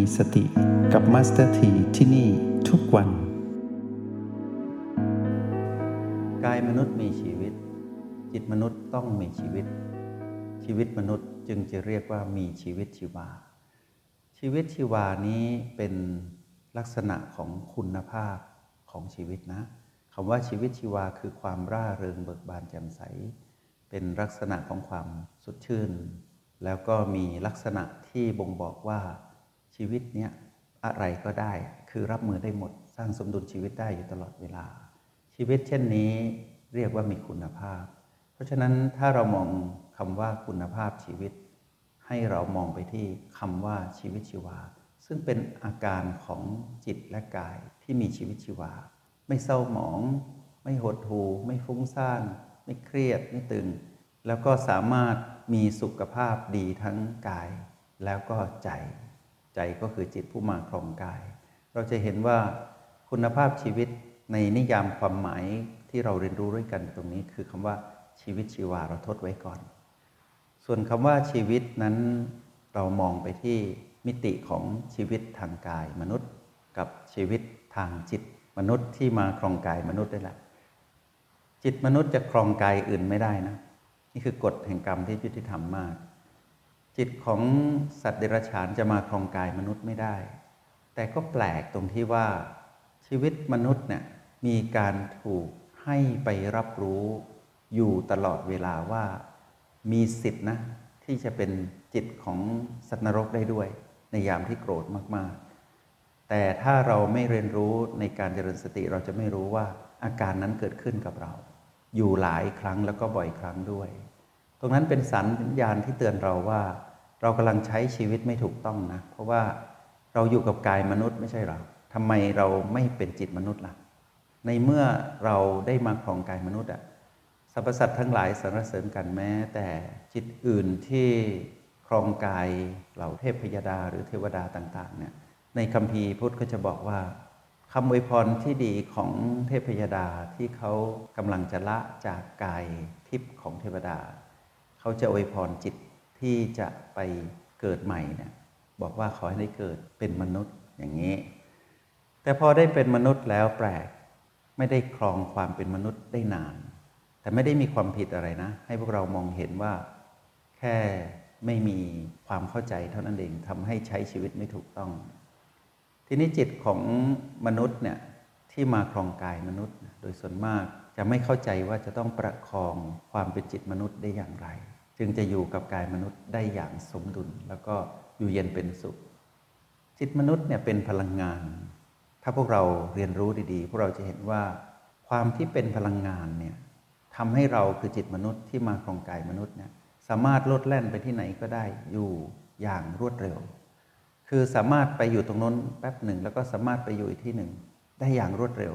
มีสติกับมาสเตอร์ทีที่นี่ทุกวัน กายมนุษย์มีชีวิต จิตมนุษย์ต้องมีชีวิต ชีวิตมนุษย์จึงจะเรียกว่ามีชีวิตชีวา ชีวิตชีวานี้เป็นลักษณะของคุณภาพของชีวิตนะคำว่าชีวิตชีวาคือความร่าเริงเบิกบานแจ่มใส เป็นลักษณะของความสดชื่น แล้วก็มีลักษณะที่บ่งบอกว่า ชีวิตเนี้ยอะไรก็ได้ คือรับมือได้หมด สร้างสมดุลชีวิตได้อยู่ตลอดเวลา ชีวิตเช่นนี้เรียกว่ามีคุณภาพ เพราะฉะนั้นถ้าเรามองคำว่าคุณภาพชีวิต ให้เรามองไปที่คำว่าชีวิตชีวา ซึ่งเป็นอาการของจิตและกายที่มีชีวิตชีวา ไม่เศร้าหมอง ไม่หดหู่ไม่ฟุ้งซ่าน ไม่เครียดไม่ตึง แล้วก็สามารถมีสุขภาพดีทั้งกาย แล้วก็ใจ ใจก็คือจิตผู้มาครองกาย เราจะเห็นว่าคุณภาพชีวิตในนิยามความหมายที่เราเรียนรู้ด้วยกันตรงนี้คือคำว่าชีวิตชีวาเราทดไว้ก่อน ส่วนคำว่าชีวิตนั้นเรามองไปที่มิติของชีวิตทางกายมนุษย์กับชีวิตทางจิตมนุษย์ที่มาครองกายมนุษย์ได้แหละ จิตมนุษย์จะครองกายอื่นไม่ได้นะ นี่คือกฎแห่งกรรมที่ยุติธรรมมาก จิตของสัตว์เดรัจฉานจะมาครองกายมนุษย์ไม่ได้ แต่ก็แปลกตรงที่ว่าชีวิตมนุษย์เนี่ยมีการถูกให้ไปรับรู้อยู่ตลอดเวลาว่ามีสิทธินะที่จะเป็นจิตของสัตว์นรกได้ด้วย ในยามที่โกรธมากๆ แต่ถ้าเราไม่เรียนรู้ในการเจริญสติเราจะไม่รู้ว่าอาการนั้นเกิดขึ้นกับเรา อยู่หลายครั้งแล้วก็บ่อยครั้งด้วย ตรงนั้นเป็นสัญญาณที่เตือนเราว่า เรากำลังใช้ชีวิตไม่ถูกต้องนะ เพราะว่าเราอยู่กับกายมนุษย์ไม่ใช่เราทำไมเราไม่เป็นจิตมนุษย์ล่ะ ในเมื่อเราได้มาครองกายมนุษย์อะสรรพสัตว์ทั้งหลายสรรเสริญกันแม้ แต่จิตอื่นที่ครองกายเหล่าเทพพยดาหรือเทวดาต่างๆเนี่ยในคัมภีร์พุทธก็จะบอกว่าคำอวยพรที่ดีของเทพพยดาที่เขากำลังจะละจากกายทิพย์ของเทวดา เขาจะอวยพรจิต ที่จะไปเกิดใหม่เนี่ยบอกว่าขอให้ได้เกิดเป็นมนุษย์อย่างนี้ แต่พอได้เป็นมนุษย์แล้วแปลก ไม่ได้ครองความเป็นมนุษย์ได้นาน แต่ไม่ได้มีความผิดอะไรนะ ให้พวกเรามองเห็นว่า แค่ไม่มีความเข้าใจเท่านั้นเองทำให้ใช้ชีวิตไม่ถูกต้อง ทีนี้จิตของมนุษย์เนี่ยที่มาครองกายมนุษย์ โดยส่วนมากจะไม่เข้าใจว่าจะต้องประคองความเป็นจิตมนุษย์ได้อย่างไร จึงจะอยู่กับกายมนุษย์ได้อย่างสมดุล แล้วก็อยู่เย็นเป็นสุข จิตมนุษย์เนี่ยเป็นพลังงาน ถ้าพวกเราเรียนรู้ดีๆ พวกเราจะเห็นว่าความที่เป็นพลังงานเนี่ยทำให้เราคือจิตมนุษย์ที่มาครองกายมนุษย์เนี่ยสามารถลดแล่นไปที่ไหนก็ได้อยู่อย่างรวดเร็ว คือสามารถไปอยู่ตรงนั้นแป๊บหนึ่ง แล้วก็สามารถไปอยู่อีกที่หนึ่ง ได้อย่างรวดเร็ว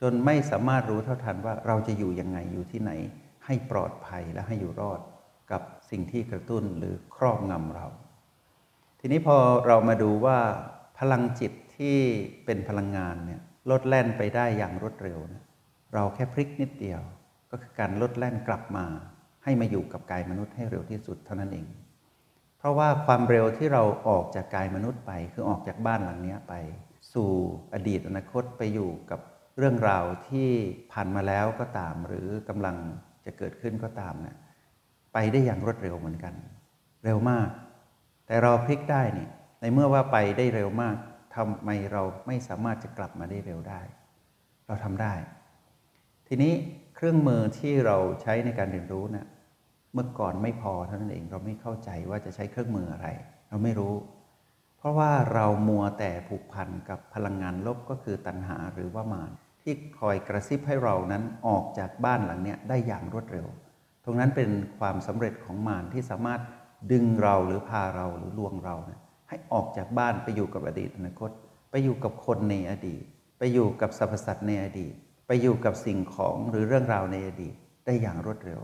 จนไม่สามารถรู้เท่าทันว่าเราจะอยู่ยังไงอยู่ที่ไหน ให้ปลอดภัยและให้อยู่รอด กับสิ่งที่กระตุ้นหรือครอบงำเรา ทีนี้พอเรามาดูว่าพลังจิตที่เป็นพลังงานเนี่ยลดแล่นไปได้อย่างรวดเร็วนะเราแค่พลิกนิดเดียว ก็คือการลดแล่นกลับมา ให้มาอยู่กับกายมนุษย์ให้เร็วที่สุดเท่านั้นเอง เพราะว่าความเร็วที่เราออกจากกายมนุษย์ไปคือออกจากบ้านหลังนี้ไป สู่อดีตอนาคตไปอยู่กับเรื่องราวที่ผ่านมาแล้วก็ตาม หรือกำลังจะเกิดขึ้นก็ตามเนี่ย ไปได้อย่างรวดเร็วเหมือนกัน เร็วมาก แต่เราพลิกได้นี่ในเมื่อว่าไปได้เร็วมากทำไมเราไม่สามารถจะกลับมาได้เร็วได้ เราทำได้ ทีนี้เครื่องมือที่เราใช้ในการเรียนรู้นะ่ะเมื่อก่อนไม่พอเท่านั้นเองเราไม่เข้าใจว่าจะใช้เครื่องมืออะไร เราไม่รู้ เพราะว่าเรามัวแต่ผูกพันกับพลังงานลบก็คือตัณหาหรือว่ามารที่คอยกระซิบให้เรานั้นออกจากบ้านหลังนี้ได้อย่างรวดเร็ว ตรงนั้นเป็นความสำเร็จของมารที่สามารถดึงเราหรือพาเราหรือลวงเรานะให้ออกจากบ้านไปอยู่กับอดีตอนาคต ไปอยู่กับคนในอดีต ไปอยู่กับสรรพสัตว์ในอดีต ไปอยู่กับสิ่งของหรือเรื่องราวในอดีตได้อย่างรวดเร็ว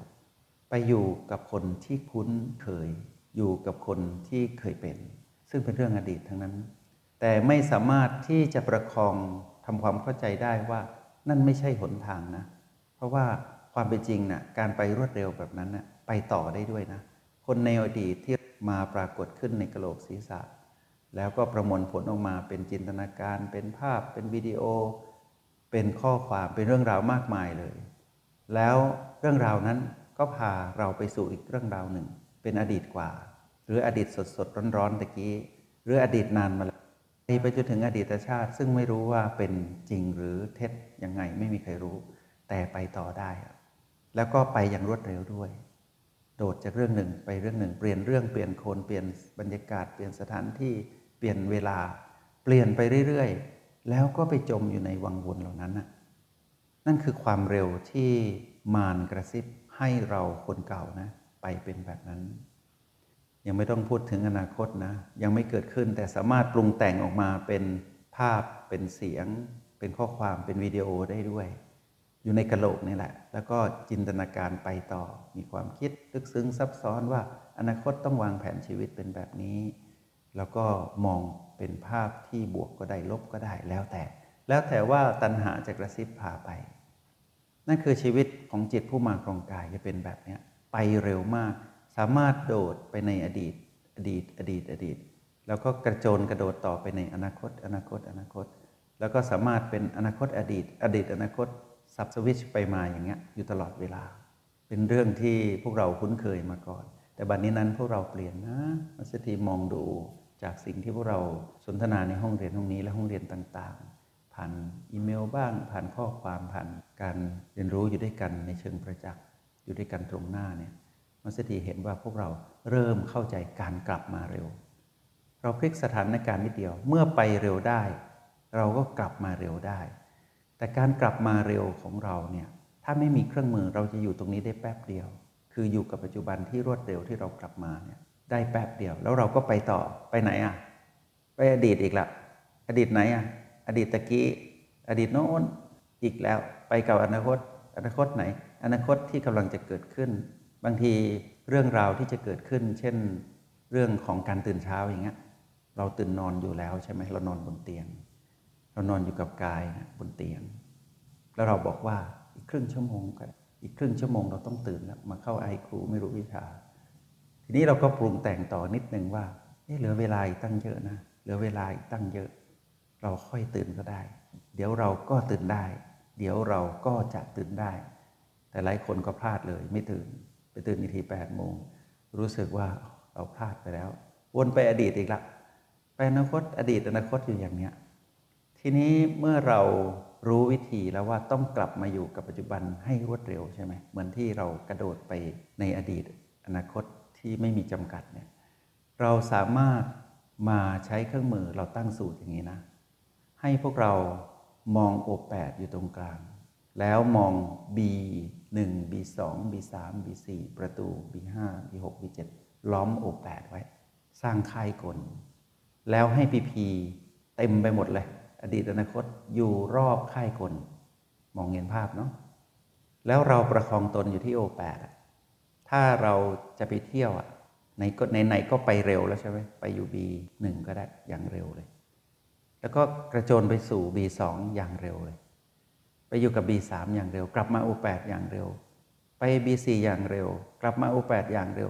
ไปอยู่กับคนที่คุ้นเคย อยู่กับคนที่เคยเป็น ซึ่งเป็นเรื่องอดีตทั้งนั้น แต่ไม่สามารถที่จะประคองทำความเข้าใจได้ว่านั่นไม่ใช่หนทางนะ เพราะว่า ความเป็นจริงนะ่ะการไปรวดเร็วแบบนั้นนะ่ะไปต่อได้ด้วยนะ คนในอดีตที่มาปรากฏขึ้นในกระโหลกศีรษะ แล้วก็ประมวลผลออกมาเป็นจินตนาการ เป็นภาพ เป็นวิดีโอ เป็นข้อความเป็นเรื่องราวมากมายเลย แล้วเรื่องราวนั้นก็พาเราไปสู่อีกเรื่องราวหนึ่ง เป็นอดีตกว่า หรืออดีตสดสดร้อนร้อนตะกี้ หรืออดีตนานมาแล้วไปจนถึงอดีตชาติ ซึ่งไม่รู้ว่าเป็นจริงหรือเท็จยังไงไม่มีใครรู้ แต่ไปต่อได้ แล้วก็ไปอย่างรวดเร็วด้วย โดดจากเรื่องหนึ่งไปเรื่องหนึ่ง เปลี่ยนเรื่องเปลี่ยนคนเปลี่ยนบรรยากาศเปลี่ยนสถานที่เปลี่ยนเวลา เปลี่ยนไปเรื่อยๆ แล้วก็ไปจมอยู่ในวังวนเหล่านั้นน่ะนั่นคือความเร็วที่มารกระซิบให้เราคนเก่านะไปเป็นแบบนั้น ยังไม่ต้องพูดถึงอนาคตนะ ยังไม่เกิดขึ้นแต่สามารถปรุงแต่งออกมาเป็นภาพเป็นเสียง เป็นข้อความเป็นวิดีโอได้ด้วย อยู่ในกระโหลกนี่แหละ แล้วก็จินตนาการไปต่อ มีความคิดลึกซึ้งซับซ้อนว่าอนาคตต้องวางแผนชีวิตเป็นแบบนี้ แล้วก็มองเป็นภาพที่บวกก็ได้ลบก็ได้แล้วแต่ แล้วแต่ว่าตัณหาจะกระซิบพาไป นั่นคือชีวิตของจิตผู้มาครองกายจะเป็นแบบนี้ไปเร็วมาก สามารถโดดไปในอดีต อดีต อดีต อดีต แล้วก็กระโจนกระโดดต่อไปในอนาคต อนาคต อนาคต แล้วก็สามารถเป็นอนาคตอดีต อดีต อนาคต สับสวิชไปมาอย่างเงี้ยอยู่ตลอดเวลา เป็นเรื่องที่พวกเราคุ้นเคยมาก่อน แต่บัดนนี้นั้นพวกเราเปลี่ยนนะมัสถีมองดูจากสิ่งที่พวกเราสนทนาในห้องเรียนห้องนี้และห้องเรียนต่างๆ ผ่านอีเมลบ้าง ผ่านข้อความผ่านการเรียนรู้อยู่ด้วยกันในเชิงประจักษ์อยู่ด้วยกันตรงหน้าเนี่ยมัสถีเห็นว่าพวกเราเริ่มเข้าใจการกลับมาเร็ว เราพลิกสถานการณ์นิดเดียวเมื่อไปเร็วได้ เราก็กลับมาเร็วได้ แต่การกลับมาเร็วของเราเนี่ยถ้าไม่มีเครื่องมือเราจะอยู่ตรงนี้ได้แป๊บเดียว คืออยู่กับปัจจุบันที่รวดเร็วที่เรากลับมาเนี่ยได้แป๊บเดียว แล้วเราก็ไปต่อไปไหนอะไปอดีตอีกละอดีตไหนอะอดีตตะกี้อดีตโน้นอีกแล้วไปกับอนาคต อนาคตไหน อนาคตที่กำลังจะเกิดขึ้น บางทีเรื่องราวที่จะเกิดขึ้น เช่น เรื่องของการตื่นเช้าอย่างเงี้ยเราตื่นนอนอยู่แล้วใช่ไหมเรานอนบนเตียง เรานอนอยู่กับกายบนเตียง แล้วเราบอกว่าอีกครึ่งชั่วโมงกันอีกครึ่งชั่วโมงเราต้องตื่นแล้วมาเข้าไอครูไม่รู้วิชา ทีนี้เราก็ปรุงแต่งต่อนิดนึงว่าเหลือเวลาอีกตั้งเยอะนะเหลือเวลาอีกตั้งเยอะ เราค่อยตื่นก็ได้ เดี๋ยวเราก็ตื่นได้ เดี๋ยวเราก็จะตื่นได้ แต่หลายคนก็พลาดเลยไม่ตื่น ไปตื่นอีกทีแปดโมงรู้สึกว่าเราพลาดไปแล้ว วนไปอดีตอีกละไปอนาคตอดีตอนาคตอยู่อย่างเนี้ย ทีนี้เมื่อเรารู้วิธีแล้วว่าต้องกลับมาอยู่กับปัจจุบันให้รวดเร็วใช่ไหมเหมือนที่เรากระโดดไปในอดีตอนาคตที่ไม่มีจำกัดเนี่ยเราสามารถมาใช้เครื่องมือเราตั้งสูตรอย่างนี้นะ ให้พวกเรามองโอแปดอยู่ตรงกลาง แล้วมอง B1 B2 B3 B4 ประตู B5 B6 B7 ล้อมโอแปดไว้ สร้างค่ายกล แล้วให้พีพีเต็มไปหมดเลย อดีตอนาคตอยู่รอบค่ายกลมองเห็นภาพเนาะแล้วเราประคองตนอยู่ที่โอแปดถ้าเราจะไปเที่ยวอะในก็ในไหนก็ไปเร็วแล้วใช่ไหมไปอยู่ B1 ก็ได้อย่างเร็วเลย แล้วก็กระโจนไปสู่ B2 อย่างเร็วเลย ไปอยู่กับ B3 อย่างเร็ว กลับมา O8 อย่างเร็ว ไป B4 อย่างเร็ว กลับมา O8 อย่างเร็ว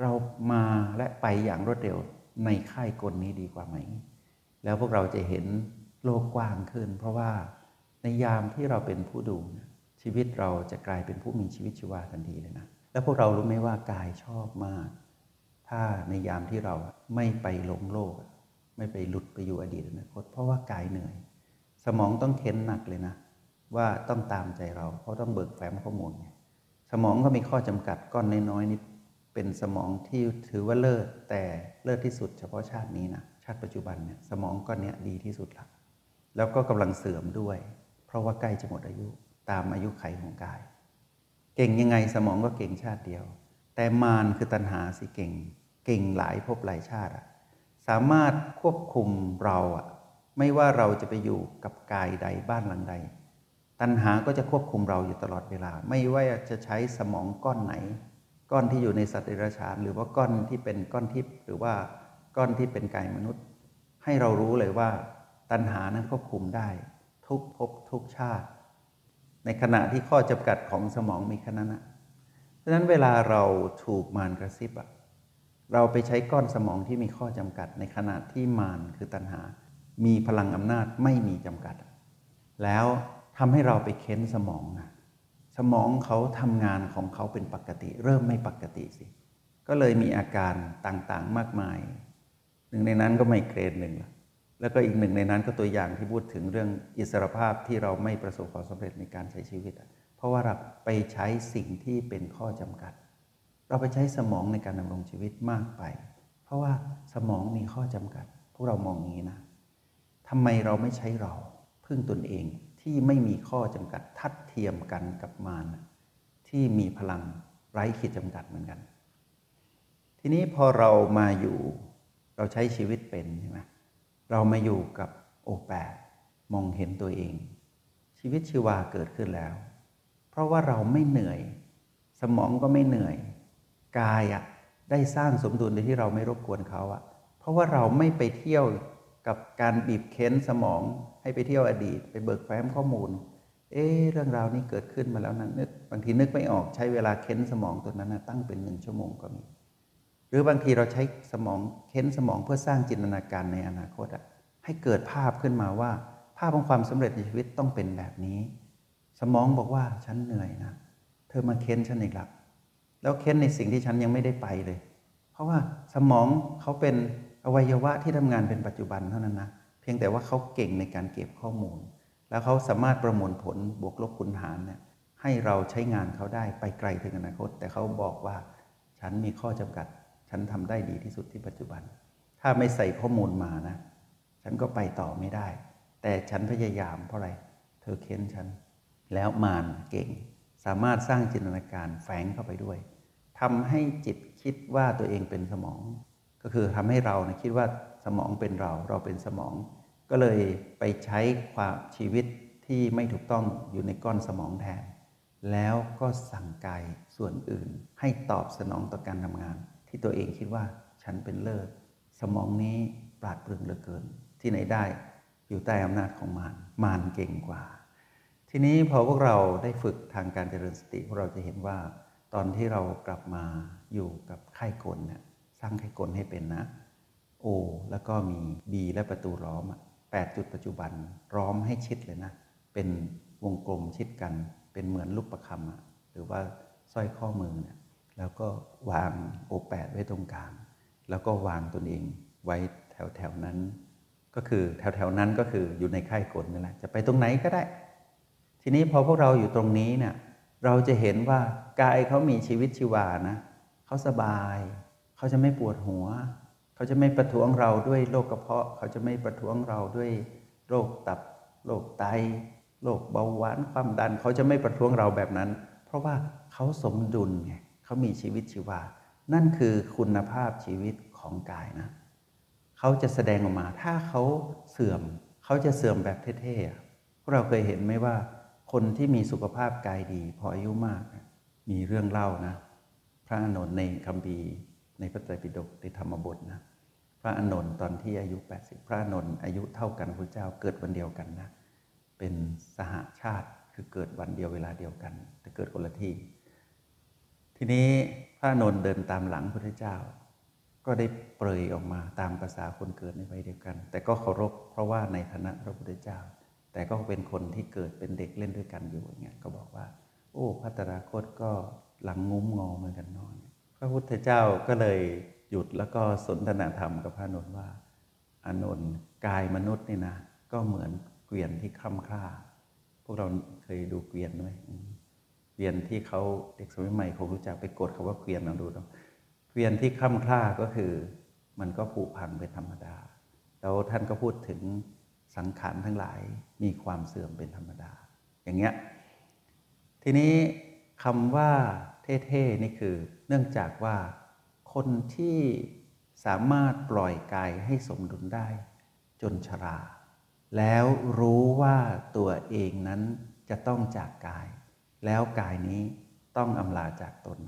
เรามาและไปอย่างรวดเร็วในค่ายกลนี้ดีกว่าไหม แล้วพวกเราจะเห็น โลกกว้างขึ้น เพราะว่าในยามที่เราเป็นผู้ดูชีวิตเราจะกลายเป็นผู้มีชีวิตชีวาทันทีเลยนะ แล้วพวกเรารู้ไหมว่ากายชอบมาก ถ้าในยามที่เราไม่ไปหลงโลก ไม่ไปหลุดไปอยู่อดีตอนาคตเพราะว่ากายเหนื่อย สมองต้องเค้นหนักเลยนะ ว่าต้องตามใจเรา เพราะต้องเบิกแฟ้มข้อมูล สมองก็มีข้อจำกัดก้อนน้อยๆนิดเป็นสมองที่ถือว่าเลิศแต่เลิศที่สุดเฉพาะชาตินี้นะชาติปัจจุบันเนี่ยสมองก้อนนี้ดีที่สุดละ แล้วก็กำลังเสื่อมด้วย เพราะว่าใกล้จะหมดอายุตามอายุไขของกาย เก่งยังไงสมองก็เก่งชาติเดียว แต่มารคือตัณหาสิเก่ง เก่งหลายภพหลายชาติอะสามารถควบคุมเราอะไม่ว่าเราจะไปอยู่กับกายใดบ้านหลังใด ตัณหาก็จะควบคุมเราอยู่ตลอดเวลา ไม่ว่าจะใช้สมองก้อนไหน ก้อนที่อยู่ในสัตว์เดรัจฉาน หรือว่าก้อนที่เป็นก้อนทิพย์หรือว่าก้อนที่เป็นกายมนุษย์ ให้เรารู้เลยว่า ตัณหานั้นควบคุมได้ ทุกภพทุกชาติ ในขณะที่ข้อจำกัดของสมองมีแค่นั้นนะเพราะฉะนั้นเวลาเราถูกมารกระซิบอะเราไปใช้ก้อนสมองที่มีข้อจำกัด ในขณะที่มารคือตัณหา มีพลังอำนาจไม่มีจำกัด แล้วทำให้เราไปเค้นสมองนะสมองเขาทำงานของเขาเป็นปกติ เริ่มไม่ปกติสิ ก็เลยมีอาการต่างๆมากมาย หนึ่งในนั้นก็ไมเกรนหนึ่งละ แล้วก็อีกหนึ่งในนั้นก็ตัวอย่างที่พูดถึงเรื่องอิสรภาพที่เราไม่ประสบความสำเร็จในการใช้ชีวิต เพราะว่าเราไปใช้สิ่งที่เป็นข้อจำกัด เราไปใช้สมองในการดำรงชีวิตมากไป เพราะว่าสมองมีข้อจำกัด พวกเรามองอย่างนี้นะทำไมเราไม่ใช้เราพึ่งตนเองที่ไม่มีข้อจำกัดทัดเทียมกันกับมารที่มีพลังไร้ขีดจำกัดเหมือนกัน ทีนี้พอเรามาอยู่เราใช้ชีวิตเป็นใช่ไหม เรามาอยู่กับโอแปดมองเห็นตัวเอง ชีวิตชีวาเกิดขึ้นแล้ว เพราะว่าเราไม่เหนื่อย สมองก็ไม่เหนื่อย กายอะได้สร้างสมดุลโดยที่เราไม่รบกวนเขาอะเพราะว่าเราไม่ไปเที่ยวกับการบีบเค้นสมองให้ไปเที่ยวอดีต ไปเบิกแฟ้มข้อมูล เอ๊เรื่องราวนี้เกิดขึ้นมาแล้วนะนึกบางทีนึกไม่ออกใช้เวลาเค้นสมองตัวนั้นนะตั้งเป็นหนึ่งชั่วโมงก็มี หรือบางทีเราใช้สมองเค้นสมองเพื่อสร้างจินตนาการในอนาคตอะให้เกิดภาพขึ้นมาว่า ภาพของความสำเร็จในชีวิตต้องเป็นแบบนี้ สมองบอกว่าฉันเหนื่อยนะ เธอมาเค้นฉันอีกแล้วแล้วเค้นในสิ่งที่ฉันยังไม่ได้ไปเลย เพราะว่าสมองเขาเป็นอวัยวะที่ทำงานเป็นปัจจุบันเท่านั้นนะเพียงแต่ว่าเขาเก่งในการเก็บข้อมูล แล้วเขาสามารถประมวลผลบวกลบคูณหารเนี่ยให้เราใช้งานเขาได้ไปไกลถึงอนาคต แต่เขาบอกว่าฉันมีข้อจำกัด ฉันทำได้ดีที่สุดที่ปัจจุบัน ถ้าไม่ใส่ข้อมูลมานะ ฉันก็ไปต่อไม่ได้ แต่ฉันพยายามเพราะอะไร เธอเค้นฉัน แล้วมานเก่ง สามารถสร้างจินตนาการแฝงเข้าไปด้วยทำให้จิตคิดว่าตัวเองเป็นสมอง ก็คือทำให้เรานะคิดว่าสมองเป็นเรา เราเป็นสมอง ก็เลยไปใช้ความชีวิตที่ไม่ถูกต้องอยู่ในก้อนสมองแทน แล้วก็สั่งกายส่วนอื่นให้ตอบสนองต่อการทำงาน ที่ตัวเองคิดว่าฉันเป็นเลิศ สมองนี้ปราดเปรื่องเหลือเกิน ที่ไหนได้อยู่ใต้อำนาจของมารมารเก่งกว่า ทีนี้พอพวกเราได้ฝึกทางการเจริญสติพวกเราจะเห็นว่า ตอนที่เรากลับมาอยู่กับไข้กลเนี่ยสร้างไข้กลให้เป็นนะโอแล้วก็มีบีและประตูล้อมแปดจุดปัจจุบันล้อมให้ชิดเลยนะ เป็นวงกลมชิดกัน เป็นเหมือนลูกประคำหรือว่าสร้อยข้อมือเนี่ย แล้วก็วางโอแปดไว้ตรงกลาง แล้วก็วางตนเองไว้แถวแถวนั้น ก็คือแถวแถวนั้นก็คืออยู่ในค่ายกลนั่นแหละจะไปตรงไหนก็ได้ ทีนี้พอพวกเราอยู่ตรงนี้เนี่ยเราจะเห็นว่ากายเขามีชีวิตชีวานะเขาสบาย เขาจะไม่ปวดหัว เขาจะไม่ประท้วงเราด้วยโรคกระเพาะ เขาจะไม่ประท้วงเราด้วยโรคตับโรคไตโรคเบาหวานความดัน เขาจะไม่ประท้วงเราแบบนั้น เพราะว่าเขาสมดุลไง เขามีชีวิตชีวา นั่นคือคุณภาพชีวิตของกายนะ เขาจะแสดงออกมา ถ้าเขาเสื่อม เขาจะเสื่อมแบบเท่ๆพวกเราเคยเห็นไหมว่า คนที่มีสุขภาพกายดี พออายุมาก มีเรื่องเล่านะ พระอานนท์ในคัมภีร์ในพระไตรปิฎกในธรรมบทนะ พระอานนท์ตอนที่อายุ 80 พระอานนท์อายุเท่ากันพระเจ้าเกิดวันเดียวกันนะ เป็นสหาชาติคือเกิดวันเดียวเวลาเดียวกัน แต่เกิดคนละที่ ทีนี้พระนนท์เดินตามหลังพระเจ้า ก็ได้เปรยออกมาตามภาษาคนเกิดในวัยเดียวกัน แต่ก็เคารพเพราะว่าในฐานะพระพุทธเจ้า แต่ก็เป็นคนที่เกิดเป็นเด็กเล่นด้วยกันอยู่อย่างเงี้ยก็บอกว่า โอ้พัตราคตก็หลังงุ้มงอเหมือนกันนอนพระพุทธเจ้าก็เลยหยุดแล้วก็สนทนาธรรมกับพระนนท์ว่าอานนท์กายมนุษย์นี่นะ ก็เหมือนเกวียนที่คล่ำคล้าพวกเราเคยดูเกวียนไหม วียนที่เขาเด็กสมัยใหม่คงรู้จักไปกดคาว่าเกวียนลองดูเนาะเกวียนที่คล่ำคล้าก็คือ มันก็ผุพังเป็นธรรมดา แล้วท่านก็พูดถึงสังขารทั้งหลายมีความเสื่อมเป็นธรรมดา อย่างเงี้ยทีนี้คำว่าเท่ๆนี่คือ เนื่องจากว่าคนที่สามารถปล่อยกายให้สมดุลได้ จนชรา แล้วรู้ว่าตัวเองนั้นจะต้องจากกาย แล้วกายนี้ต้องอำลาจากตน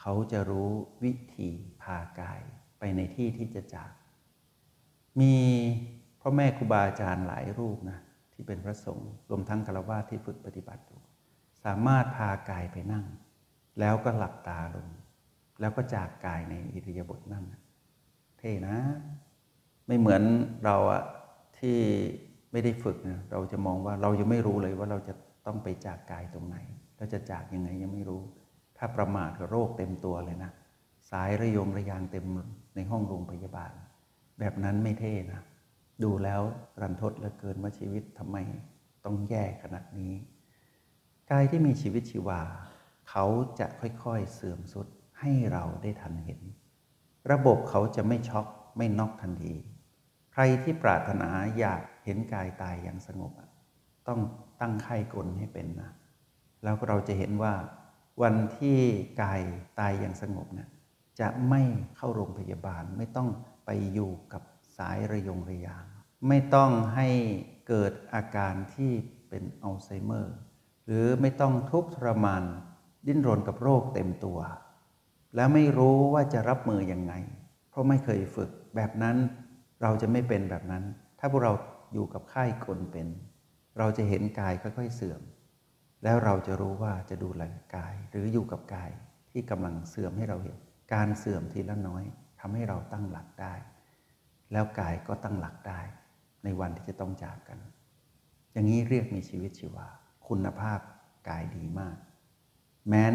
เขาจะรู้วิธีพากายไปในที่ที่จะจาก มีพ่อแม่ครูบาอาจารย์หลายรูปนะที่เป็นพระสงฆ์รวมทั้งกรวาที่ฝึกปฏิบัติอยู่สามารถพากายไปนั่ง แล้วก็หลับตาลง แล้วก็จากกายในอิริยาบถนั่นเท่นะ ไม่เหมือนเราอะที่ไม่ได้ฝึกนะเราจะมองว่าเรายังไม่รู้เลยว่าเราจะ ต้องไปจากกายตรงไหนเราจะจากยังไงยังไม่รู้ ถ้าประมาทก็โรคเต็มตัวเลยนะ สายระยงระยางเต็มในห้องโรงพยาบาล แบบนั้นไม่เท่นะ ดูแล้วรันทดเหลือเกินว่าชีวิตทำไมต้องแย่ขนาดนี้ กายที่มีชีวิตชีวา เขาจะค่อยๆเสื่อมสุดให้เราได้ทันเห็น ระบบเขาจะไม่ช็อกไม่น็อกทันที ใครที่ปรารถนาอยากเห็นกายตายอย่างสงบ ต้องตั้งไข้กลให้เป็นนะแล้วเราจะเห็นว่าวันที่กายตายอย่างสงบเนี่ยจะไม่เข้าโรงพยาบาล ไม่ต้องไปอยู่กับสายระยงระยาง ไม่ต้องให้เกิดอาการที่เป็นอัลไซเมอร์ หรือไม่ต้องทุกข์ทรมาน ดิ้นรนกับโรคเต็มตัว แล้วไม่รู้ว่าจะรับมือยังไง เพราะไม่เคยฝึกแบบนั้นเราจะไม่เป็นแบบนั้น ถ้าพวกเราอยู่กับค่ายกลเป็น เราจะเห็นกายค่อยๆเสื่อม แล้วเราจะรู้ว่าจะดูแลกายหรืออยู่กับกายที่กำลังเสื่อมให้เราเห็น การเสื่อมทีละน้อยทำให้เราตั้งหลักได้ แล้วกายก็ตั้งหลักได้ ในวันที่จะต้องจากกัน อย่างนี้เรียกมีชีวิตชีวา คุณภาพกายดีมาก แม้น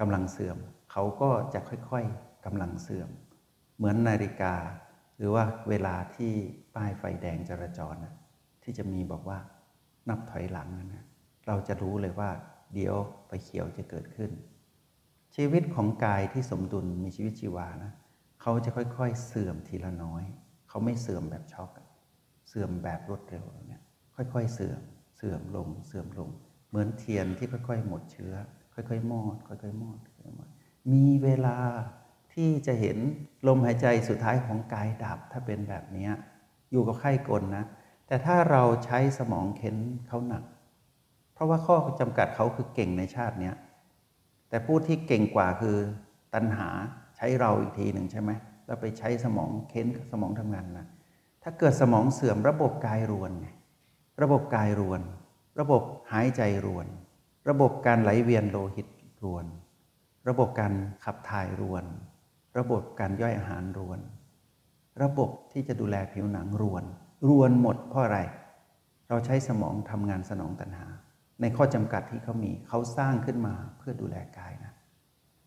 กำลังเสื่อมเขาก็จะค่อยๆกำลังเสื่อม เหมือนนาฬิกา หรือว่าเวลาที่ป้ายไฟแดงจราจรที่จะมีบอกว่า นับถอยหลังนะเราจะรู้เลยว่า เดี๋ยวไฟเขียวจะเกิดขึ้น ชีวิตของกายที่สมดุลมีชีวิตชีวานะเขาจะค่อยๆ เสื่อมทีละน้อย เขาไม่เสื่อมแบบช็อกเสื่อมแบบรวดเร็วเนี่ยค่อยๆ เสื่อมเสื่อมลงเสื่อมลง เหมือนเทียนที่ค่อยๆ หมดเชื้อ ค่อยๆมอด ค่อยๆมอดค่อยๆมอดมีเวลาที่จะเห็นลมหายใจสุดท้ายของกายดับถ้าเป็นแบบนี้อยู่กับไข้กลนะ แต่ถ้าเราใช้สมองเค้นเขาหนัก เพราะว่าข้อจำกัดเขาคือเก่งในชาติเนี้ยแต่ผู้ที่เก่งกว่าคือตัณหาใช้เราอีกทีหนึ่งใช่ไหมแล้วไปใช้สมองเค้นสมองทำงานนะถ้าเกิดสมองเสื่อมระบบกายรวนไงระบบกายรวน ระบบหายใจรวน ระบบการไหลเวียนโลหิตรวน ระบบการขับถ่ายรวน ระบบการย่อยอาหารรวน ระบบที่จะดูแลผิวหนังรวน รวนหมดเพราะอะไร เราใช้สมองทำงานสนองตัณหา ในข้อจำกัดที่เขามีเขาสร้างขึ้นมาเพื่อดูแลกายนะ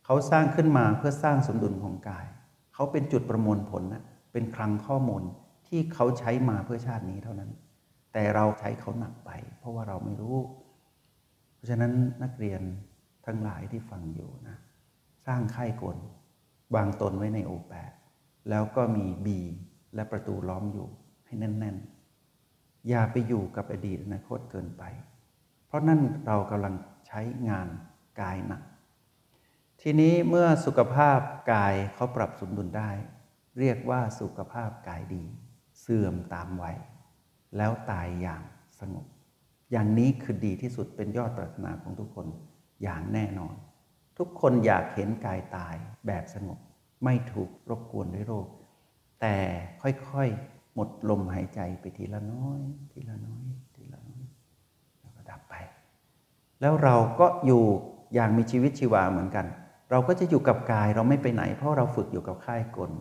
เขาสร้างขึ้นมาเพื่อสร้างสมดุลของกาย เขาเป็นจุดประมวลผลนะเป็นคลังข้อมูลที่เขาใช้มาเพื่อชาตินี้เท่านั้น แต่เราใช้เขาหนักไป เพราะว่าเราไม่รู้ เพราะฉะนั้นนักเรียนทั้งหลายที่ฟังอยู่นะสร้างค่ายกลวางตนไว้ในโอแปดแล้วก็มีบีและประตูล้อมอยู่ ให้แน่นๆ อย่าไปอยู่กับอดีตอนาคตเกินไป เพราะนั่นเรากำลังใช้งานกายหนัก ทีนี้เมื่อสุขภาพกายเขาปรับสมดุลได้ เรียกว่าสุขภาพกายดี เสื่อมตามวัยแล้วตายอย่างสงบ อย่างนี้คือดีที่สุดเป็นยอดปรารถนาของทุกคนอย่างแน่นอน ทุกคนอยากเห็นกายตายแบบสงบ ไม่ถูกรบกวนด้วยโรค แต่ค่อยๆ หมดลมหายใจไปทีละน้อย ทีละน้อย ทีละน้อย แล้วก็ดับไป แล้วเราก็อยู่อย่างมีชีวิตชีวาเหมือนกัน เราก็จะอยู่กับกายเราไม่ไปไหน เพราะเราฝึกอยู่กับค่ายกล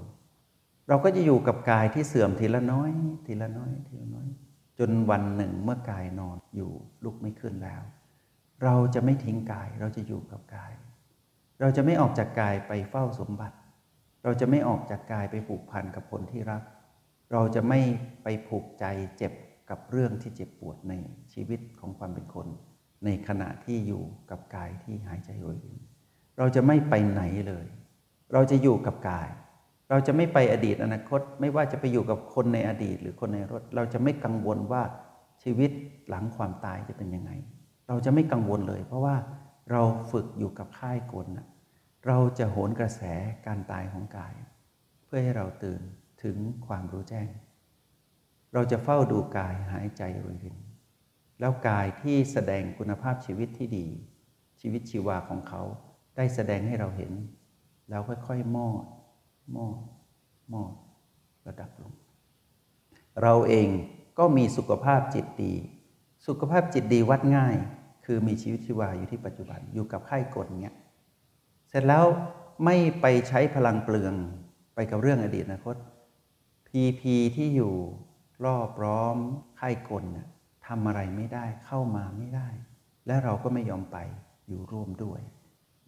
เราก็จะอยู่กับกายที่เสื่อมทีละน้อย ทีละน้อย ทีละน้อย จนวันหนึ่งเมื่อกายนอนอยู่ลุกไม่ขึ้นแล้ว เราจะไม่ทิ้งกายเราจะอยู่กับกาย เราจะไม่ออกจากกายไปเฝ้าสมบัติ เราจะไม่ออกจากกายไปผูกพันกับคนที่รัก เราจะไม่ไปผูกใจเจ็บกับเรื่องที่เจ็บปวดในชีวิตของความเป็นคน ในขณะที่อยู่กับกายที่หายใจรวยรินเราจะไม่ไปไหนเลย เราจะอยู่กับกาย เราจะไม่ไปอดีตอนาคต ไม่ว่าจะไปอยู่กับคนในอดีตหรือคนในรถ เราจะไม่กังวลว่าชีวิตหลังความตายจะเป็นยังไง เราจะไม่กังวลเลย เพราะว่าเราฝึกอยู่กับค่ายกลนะเราจะโหนกระแสการตายของกาย เพื่อให้เราตื่น ถึงความรู้แจ้ง เราจะเฝ้าดูกายหายใจรวยรินแล้วกายที่แสดงคุณภาพชีวิตที่ดี ชีวิตชีวาของเขาได้แสดงให้เราเห็น แล้วค่อยๆมอดมอดมอดระดับลง เราเองก็มีสุขภาพจิตดี สุขภาพจิตดีวัดง่าย คือมีชีวิตชีวาอยู่ที่ปัจจุบันอยู่กับค่ายกลเงี้ยเสร็จแล้วไม่ไปใช้พลังเปลืองไปกับเรื่องอดีตอนาคต พีพีที่อยู่รอบร้อมค่ายกลนทำอะไรไม่ได้เข้ามาไม่ได้ และเราก็ไม่ยอมไปอยู่ร่วมด้วย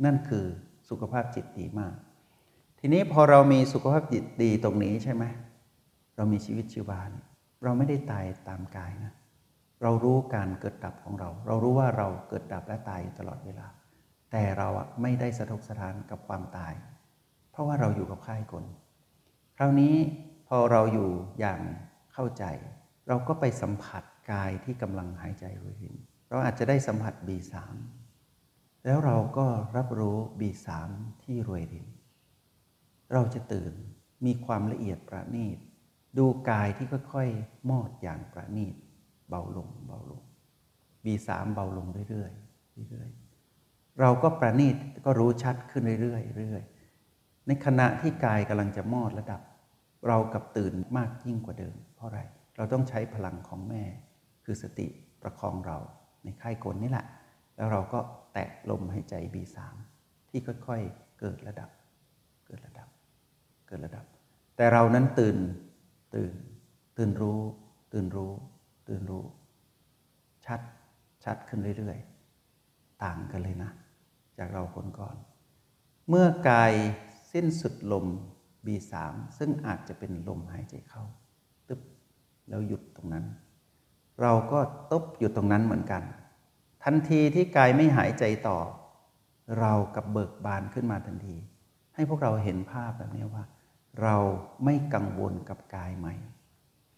นั่นคือสุขภาพจิตดีมาก ทีนี้พอเรามีสุขภาพจิตดีตรงนี้ใช่ไหมเรามีชีวิตชีวาเนี่ยเราไม่ได้ตายตามกายนะเรารู้การเกิดดับของเรา เรารู้ว่าเราเกิดดับและตายอยู่ตลอดเวลา แต่เราอะไม่ได้สะทกสะท้านกับความตาย เพราะว่าเราอยู่กับค่ายกลคราวนี้ พอเราอยู่อย่างเข้าใจ เราก็ไปสัมผัสกายที่กำลังหายใจรวยรินเราอาจจะได้สัมผัส B3 แล้วเราก็รับรู้ B3 ที่รวยริน เราจะตื่นมีความละเอียดประณีต ดูกายที่ค่อยๆมอดอย่างประณีต เบาลงเบาลง B3 เบาลงเรื่อยๆเรื่อยๆเราก็ประณีตก็รู้ชัดขึ้นเรื่อยๆเรื่อยๆในขณะที่กายกำลังจะมอดระดับ เรากับตื่นมากยิ่งกว่าเดิม เพราะอะไร เราต้องใช้พลังของแม่ คือสติประคองเราในค่ายกลนี่แหละ แล้วเราก็แตะลมหายใจ B3 ที่ค่อยๆ เกิดระดับ เกิดระดับ เกิดระดับ แต่เรานั้นตื่น ตื่น ตื่นรู้ ตื่นรู้ ตื่นรู้ ชัด ชัดขึ้นเรื่อยๆ ต่างกันเลยนะ จากเราคนก่อน เมื่อกายสิ้นสุดลม B3 ซึ่งอาจจะเป็นลมหายใจเข้าตึ๊บแล้วหยุดตรงนั้น เราก็ตบอยู่ตรงนั้นเหมือนกัน ทันทีที่กายไม่หายใจต่อ เรากับเบิกบานขึ้นมาทันที ให้พวกเราเห็นภาพแบบนี้ว่า เราไม่กังวลกับกายใหม่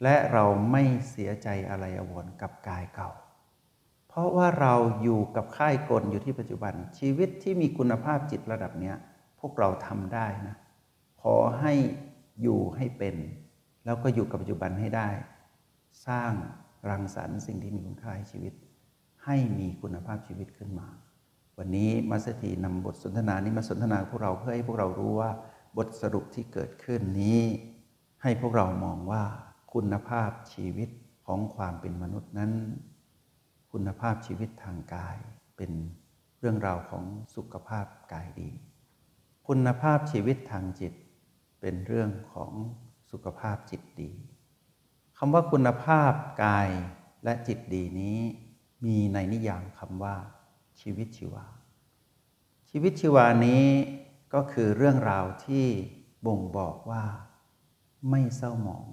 และเราไม่เสียใจอะไรอวรกับกายเก่า เพราะว่าเราอยู่กับค่ายกลอยู่ที่ปัจจุบันชีวิตที่มีคุณภาพจิตระดับนี้พวกเราทำได้นะ อให้อยู่ให้เป็น แล้วก็อยู่กับปัจจุบันให้ได้ สร้างรังสรรค์สิ่งที่มีคุณค่าให้ชีวิต ให้มีคุณภาพชีวิตขึ้นมา วันนี้มัสถีนำบทสนทนานี้มาสนทนาพวกเราเพื่อให้พวกเรารู้ว่าบทสรุปที่เกิดขึ้นนี้ ให้พวกเรามองว่าคุณภาพชีวิตของความเป็นมนุษย์นั้น คุณภาพชีวิตทางกายเป็นเรื่องราวของสุขภาพกายดี คุณภาพชีวิตทางจิต เป็นเรื่องของสุขภาพจิตดีคำว่าคุณภาพกายและจิตดีนี้ มีในนิยามคำว่า ชีวิตชีวา ชีวิตชีวานี้ก็คือเรื่องราวที่บ่งบอกว่า ไม่เศร้าหมอง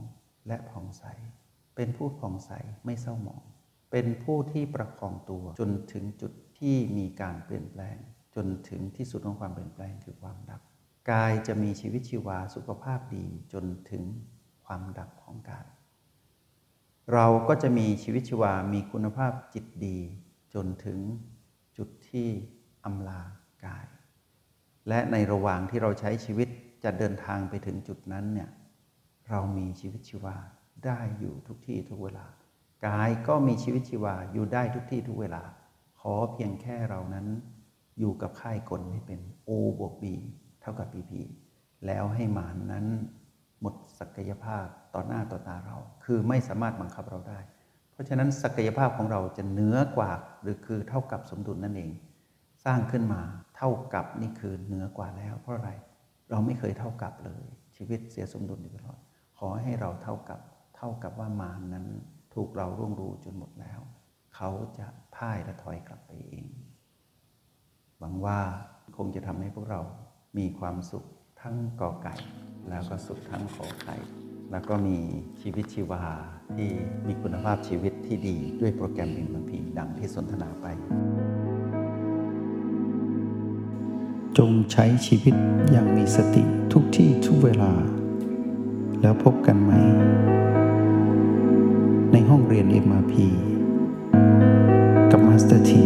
และผ่องใส เป็นผู้ผ่องใสไม่เศร้าหมอง เป็นผู้ที่ประคองตัวจนถึงจุดที่มีการเปลี่ยนแปลง จนถึงที่สุดของความเปลี่ยนแปลงคือความดับ กายจะมีชีวิตชีวาสุขภาพดีจนถึงความดับของกาย เราก็จะมีชีวิตชีวามีคุณภาพจิตดี จนถึงจุดที่อำลากาย และในระหว่างที่เราใช้ชีวิตจะเดินทางไปถึงจุดนั้นเนี่ยเรามีชีวิตชีวาได้อยู่ทุกที่ทุกเวลา กายก็มีชีวิตชีวาอยู่ได้ทุกที่ทุกเวลา ขอเพียงแค่เรานั้นอยู่กับค่ายกลให้เป็น O บวก B เท่ากับ PP แล้วให้หมานนั้นหมดศักยภาพต่อหน้าต่อตาเรา คือไม่สามารถบังคับเราได้ เพราะฉะนั้นศักยภาพของเราจะเหนือกว่าหรือคือเท่ากับสมดุลนั่นเอง สร้างขึ้นมาเท่ากับนี่คือเหนือกว่าแล้ว เพราะอะไรเราไม่เคยเท่ากับเลย ชีวิตเสียสมดุลอยู่ตลอดขอให้เราเท่ากับเท่ากับว่ามารนั้นถูกเราร่วงรู้จนหมดแล้ว เขาจะพ่ายและถอยกลับไปเอง หวังว่าคงจะทำให้พวกเรา มีความสุขทั้งกอไก่ แล้วก็สุขทั้งขอไข่แล้วก็มีชีวิตชีวาที่มีคุณภาพชีวิตที่ดีด้วยโปรแกรมเอ็นพีดังที่สนทนาไป จงใช้ชีวิตอย่างมีสติทุกที่ทุกเวลา แล้วพบกันไหม ในห้องเรียน MRP กับมาสเตอร์ที